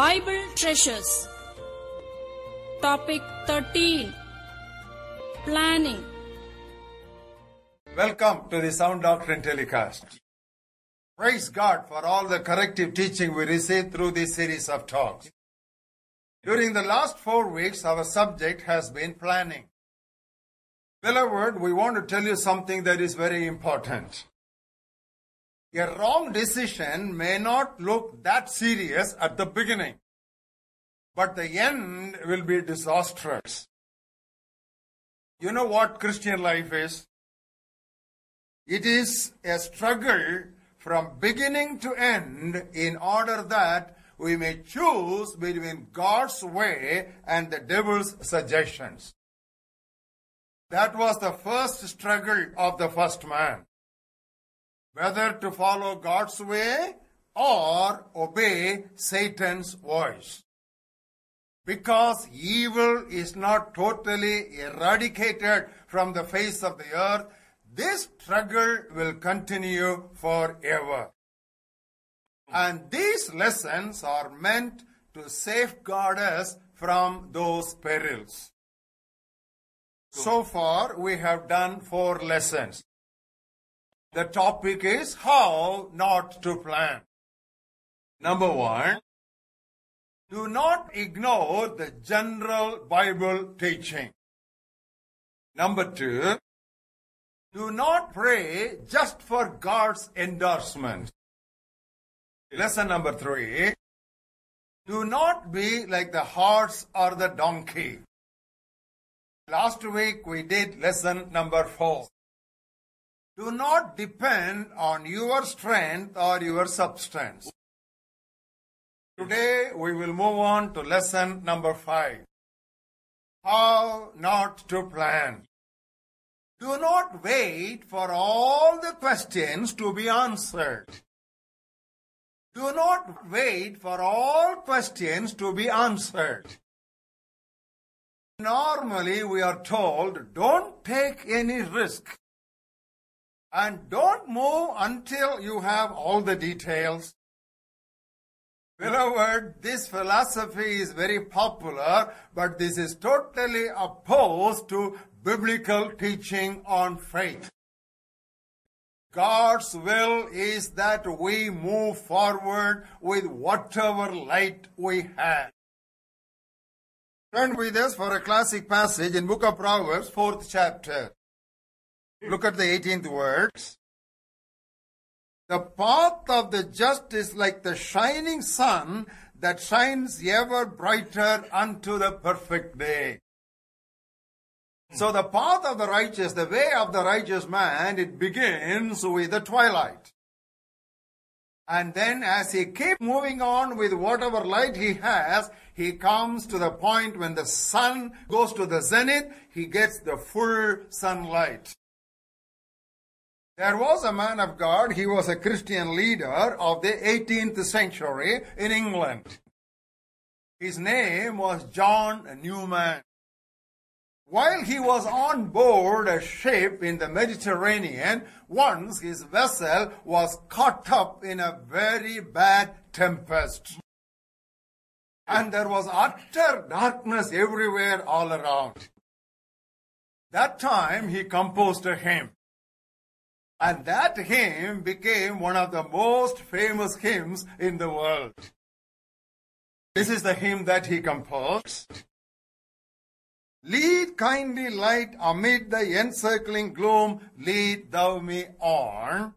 Bible Treasures. Topic 13 Planning. Welcome to the Sound Doctrine Telecast. Praise God for all the corrective teaching we received through this series of talks. During the last four weeks, our subject has been planning. Beloved, we want to tell you something that is very important. A wrong decision may not look that serious at the beginning, but the end will be disastrous. You know what Christian life is? It is a struggle from beginning to end in order that we may choose between God's way and the devil's suggestions. That was the first struggle of the first man. Whether to follow God's way or obey Satan's voice. Because evil is not totally eradicated from the face of the earth, this struggle will continue forever. And these lessons are meant to safeguard us from those perils. So far, we have done four lessons. The topic is how not to plan. Number one, do not ignore the general Bible teaching. Number two, do not pray just for God's endorsement. Lesson number three, do not be like the horse or the donkey. Last week we did lesson number four. Do not depend on your strength or your substance. Today we will move on to lesson number five. How not to plan. Do not wait for all the questions to be answered. Do not wait for all questions to be answered. Normally we are told don't take any risk and don't move until you have all the details. Beloved, this philosophy is very popular, but this is totally opposed to biblical teaching on faith. God's will is that we move forward with whatever light we have. Turn with us for a classic passage in book of Proverbs, fourth chapter. Look at the 18th words. The path of the just is like the shining sun that shines ever brighter unto the perfect day. So the path of the righteous, the way of the righteous man, it begins with the twilight. And then as he keeps moving on with whatever light he has, he comes to the point when the sun goes to the zenith, he gets the full sunlight. There was a man of God, he was a Christian leader of the 18th century in England. His name was John Newman. While he was on board a ship in the Mediterranean, once his vessel was caught up in a very bad tempest. And there was utter darkness everywhere all around. That time he composed a hymn. And that hymn became one of the most famous hymns in the world. This is the hymn that he composed. Lead kindly light amid the encircling gloom, lead thou me on.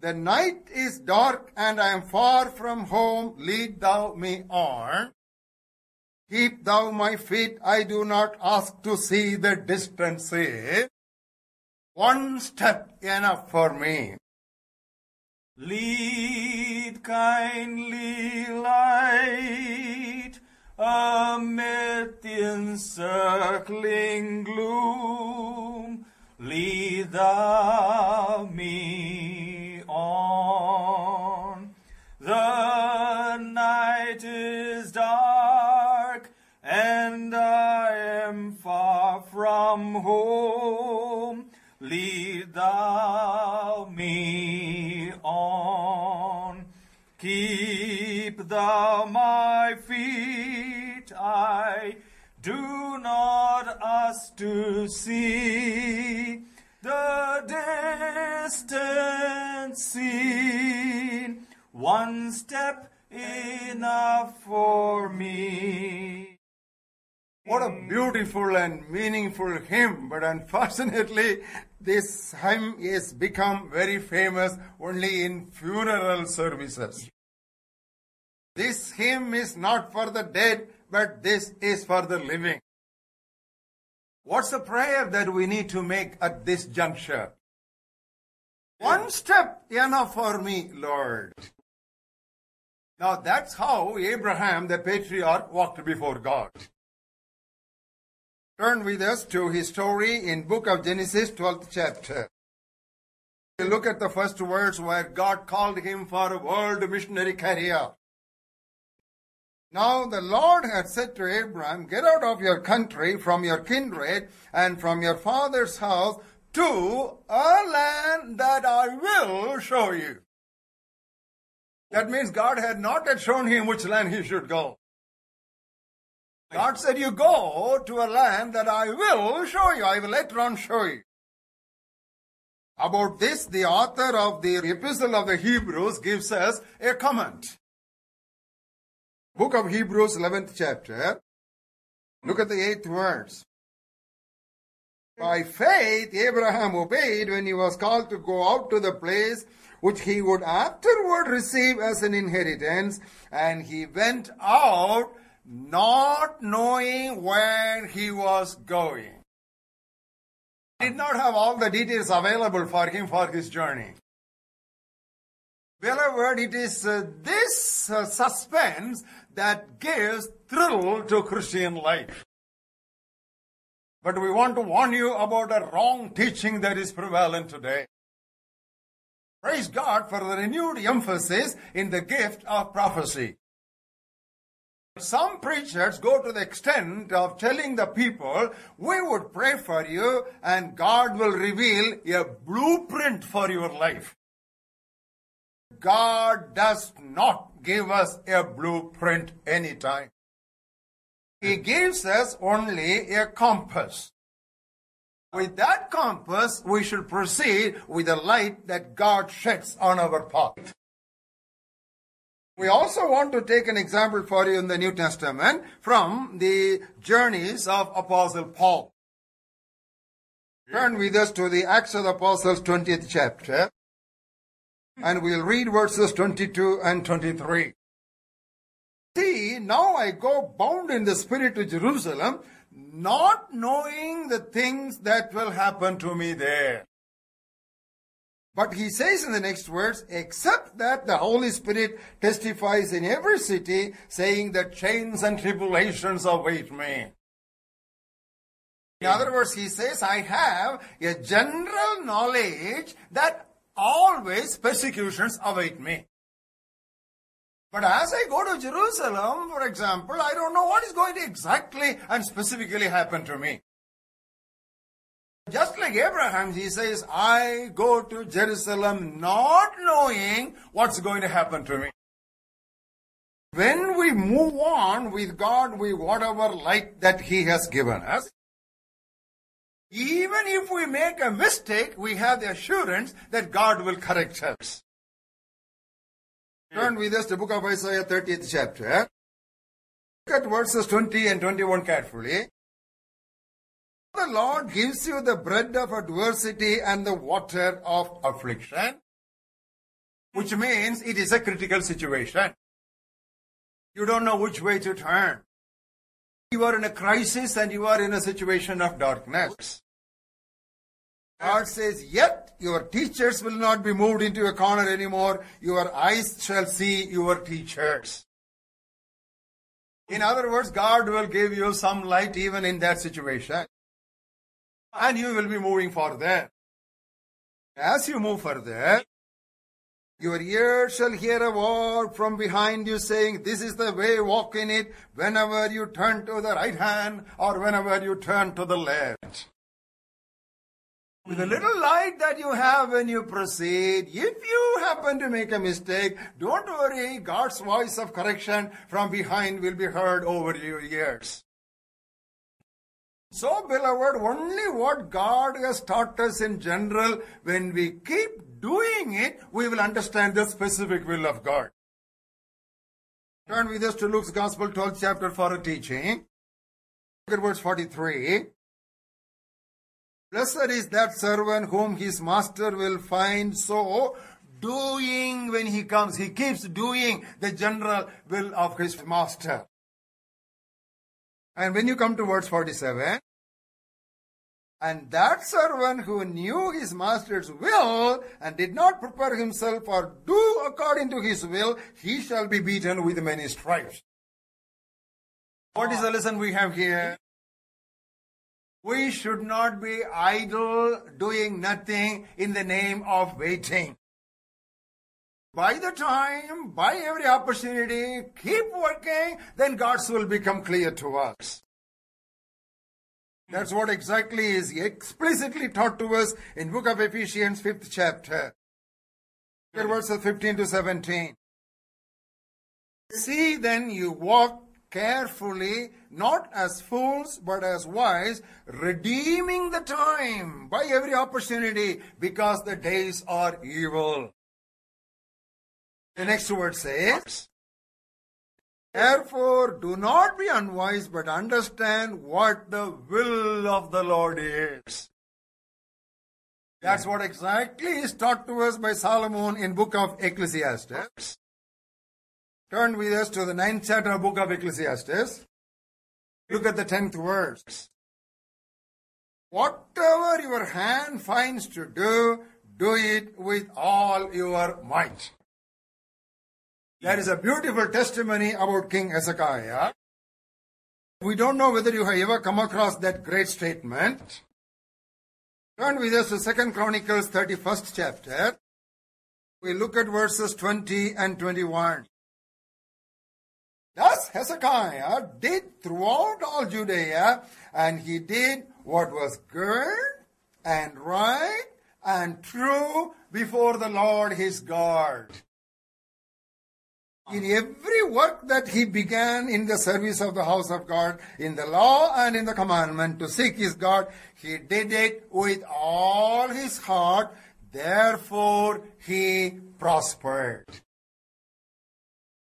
The night is dark and I am far from home, lead thou me on. Keep thou my feet, I do not ask to see the distant sea. One step enough for me. Lead kindly light amid the encircling gloom. Lead thou me on. The night is dark and I am far from home. Thou me on. Keep thou my feet, I do not ask to see the distant scene. One step enough for me. What a beautiful and meaningful hymn, but unfortunately, this hymn is become very famous only in funeral services. This hymn is not for the dead, but this is for the living. What's the prayer that we need to make at this juncture? One step enough for me, Lord. Now that's how Abraham, the patriarch, walked before God. Turn with us to his story in book of Genesis, 12th chapter. Look at the first words where God called him for a world missionary career. Now the Lord had said to Abraham, Get out of your country, from your kindred, and from your father's house to a land that I will show you. That means God had not yet shown him which land he should go. God said, You go to a land that I will show you. I will later on show you. About this, the author of the Epistle of the Hebrews gives us a comment. Book of Hebrews, 11th chapter. Look at the eighth verse. By faith, Abraham obeyed when he was called to go out to the place which he would afterward receive as an inheritance, and he went out not knowing where he was going. Did not have all the details available for him for his journey. Beloved, it is uh, this uh, suspense that gives thrill to Christian life. But we want to warn you about a wrong teaching that is prevalent today. Praise God for the renewed emphasis in the gift of prophecy. Some preachers go to the extent of telling the people, we would pray for you and God will reveal a blueprint for your life. God does not give us a blueprint anytime. He gives us only a compass. With that compass, we should proceed with the light that God sheds on our path. We also want to take an example for you in the New Testament from the journeys of Apostle Paul. Turn with us to the Acts of the Apostles 20th chapter and we'll read verses 22 and 23. See, now I go bound in the Spirit to Jerusalem, not knowing the things that will happen to me there. But he says in the next verse, except that the Holy Spirit testifies in every city, saying that chains and tribulations await me. In other words, he says, I have a general knowledge that always persecutions await me. But as I go to Jerusalem, for example, I don't know what is going to exactly and specifically happen to me. Just like Abraham, he says, I go to Jerusalem not knowing what's going to happen to me. When we move on with God with whatever light that He has given us, even if we make a mistake, we have the assurance that God will correct us. Turn with us to the book of Isaiah 30th chapter. Look at verses 20 and 21 carefully. The Lord gives you the bread of adversity and the water of affliction, which means it is a critical situation. You don't know which way to turn. You are in a crisis and you are in a situation of darkness. God says, yet your teachers will not be moved into a corner anymore. Your eyes shall see your teachers. In other words, God will give you some light even in that situation. And you will be moving further. As you move further, your ears shall hear a word from behind you saying, This is the way, walk in it, whenever you turn to the right hand or whenever you turn to the left. With the little light that you have when you proceed, if you happen to make a mistake, don't worry, God's voice of correction from behind will be heard over your ears. So, beloved, only what God has taught us in general, when we keep doing it, we will understand the specific will of God. Turn with us to Luke's Gospel, 12th chapter for a teaching. Look at verse 43. Blessed is that servant whom his master will find so doing when he comes. He keeps doing the general will of his master. And when you come to verse 47, and that servant who knew his master's will and did not prepare himself or do according to his will, he shall be beaten with many stripes. What is the lesson we have here? We should not be idle doing nothing in the name of waiting. By the time, by every opportunity, keep working, then God's will become clear to us. That's what exactly is explicitly taught to us in book of Ephesians 5th chapter. Verses 15 to 17. See then you walk carefully, not as fools, but as wise, redeeming the time by every opportunity, because the days are evil. The next word says, Therefore, do not be unwise, but understand what the will of the Lord is. That's what exactly is taught to us by Solomon in book of Ecclesiastes. Turn with us to the ninth chapter of book of Ecclesiastes. Look at the tenth verse. Whatever your hand finds to do, do it with all your might. There is a beautiful testimony about King Hezekiah. We don't know whether you have ever come across that great statement. Turn with us to Second Chronicles 31st chapter. We look at verses 20 and 21. Thus Hezekiah did throughout all Judea, and he did what was good and right and true before the Lord his God. In every work that he began in the service of the house of God, in the law and in the commandment to seek his God, he did it with all his heart. Therefore, he prospered.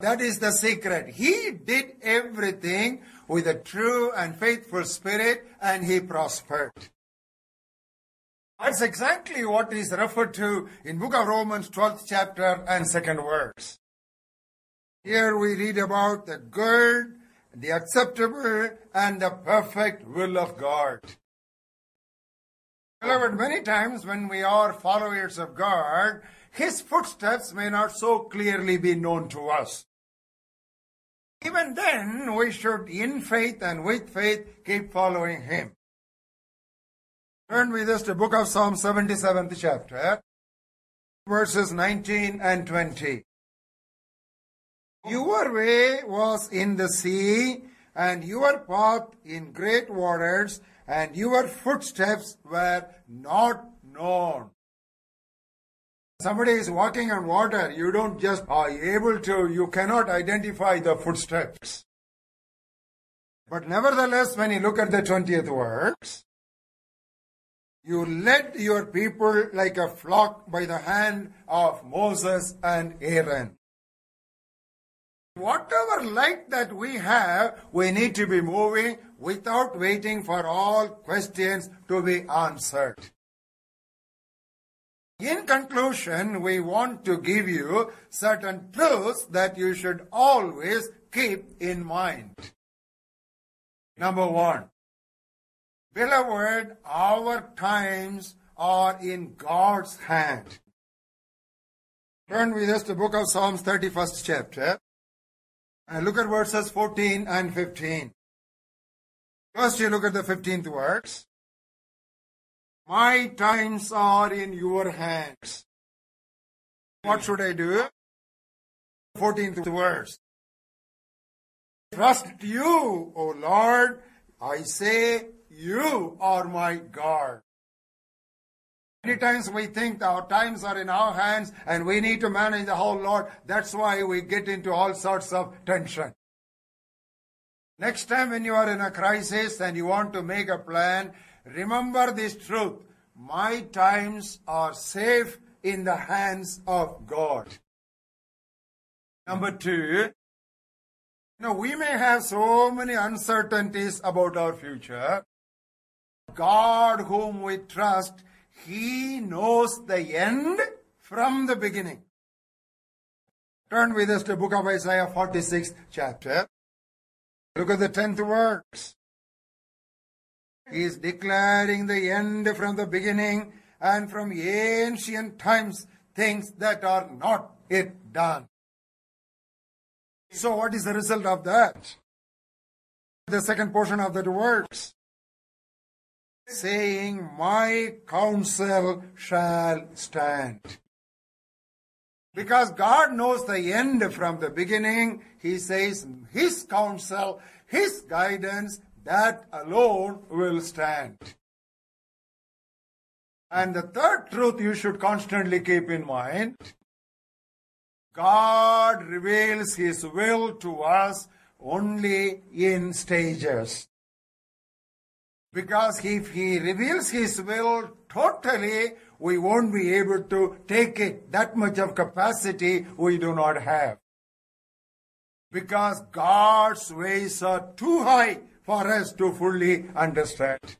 That is the secret. He did everything with a true and faithful spirit and he prospered. That's exactly what is referred to in book of Romans 12th chapter and second verse. Here we read about the good, the acceptable, and the perfect will of God. Beloved, many times when we are followers of God, His footsteps may not so clearly be known to us. Even then, we should, in faith and with faith, keep following Him. Turn with us to book of Psalm 77th chapter, verses 19 and 20. Your way was in the sea, and your path in great waters, and your footsteps were not known. Somebody is walking on water, you don't just are able to, you cannot identify the footsteps. But nevertheless, when you look at the 20th verse, you led your people like a flock by the hand of Moses and Aaron. Whatever light that we have, we need to be moving without waiting for all questions to be answered. In conclusion, we want to give you certain truths that you should always keep in mind. Number one, beloved, our times are in God's hand. Turn with us to book of Psalms 31st chapter. And look at verses 14 and 15. First, you look at the 15th verse. My times are in your hands. What should I do? 14th verse. Trust you, O Lord. I say, you are my God. Many times we think our times are in our hands and we need to manage the whole lot. That's why we get into all sorts of tension. Next time when you are in a crisis and you want to make a plan, remember this truth. My times are safe in the hands of God. Number two, now we may have so many uncertainties about our future. God whom we trust, He knows the end from the beginning. Turn with us to book of Isaiah 46 chapter. Look at the 10th verse. He is declaring the end from the beginning and from ancient times things that are not yet done. So what is the result of that? The second portion of that verse. Saying, my counsel shall stand. Because God knows the end from the beginning, He says His counsel, His guidance, that alone will stand. And the third truth you should constantly keep in mind God reveals His will to us only in stages. Because if He reveals His will totally, we won't be able to take it. That much of capacity we do not have. Because God's ways are too high for us to fully understand.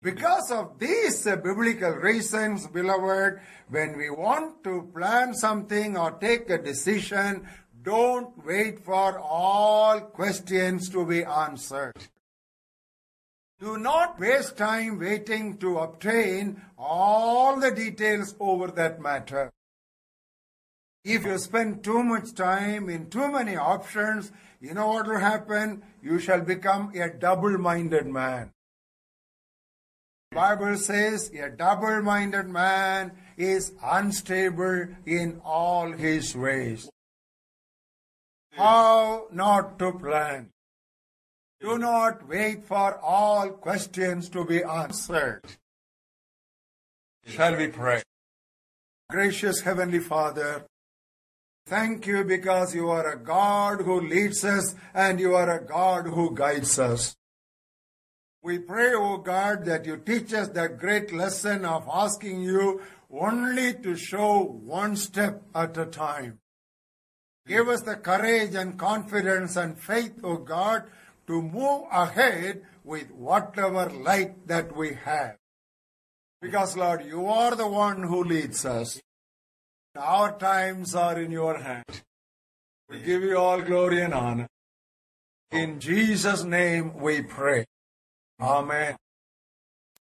Because of these biblical reasons, beloved, when we want to plan something or take a decision, don't wait for all questions to be answered. Do not waste time waiting to obtain all the details over that matter. If you spend too much time in too many options, you know what will happen? You shall become a double-minded man. The Bible says a double-minded man is unstable in all his ways. How not to plan? Do not wait for all questions to be answered. Shall we pray? Gracious Heavenly Father, thank you because you are a God who leads us and you are a God who guides us. We pray, O God, that you teach us that great lesson of asking you only to show one step at a time. Give us the courage and confidence and faith, O God, to move ahead with whatever light that we have. Because, Lord, you are the one who leads us. Our times are in your hand. We give you all glory and honor. In Jesus' name we pray. Amen.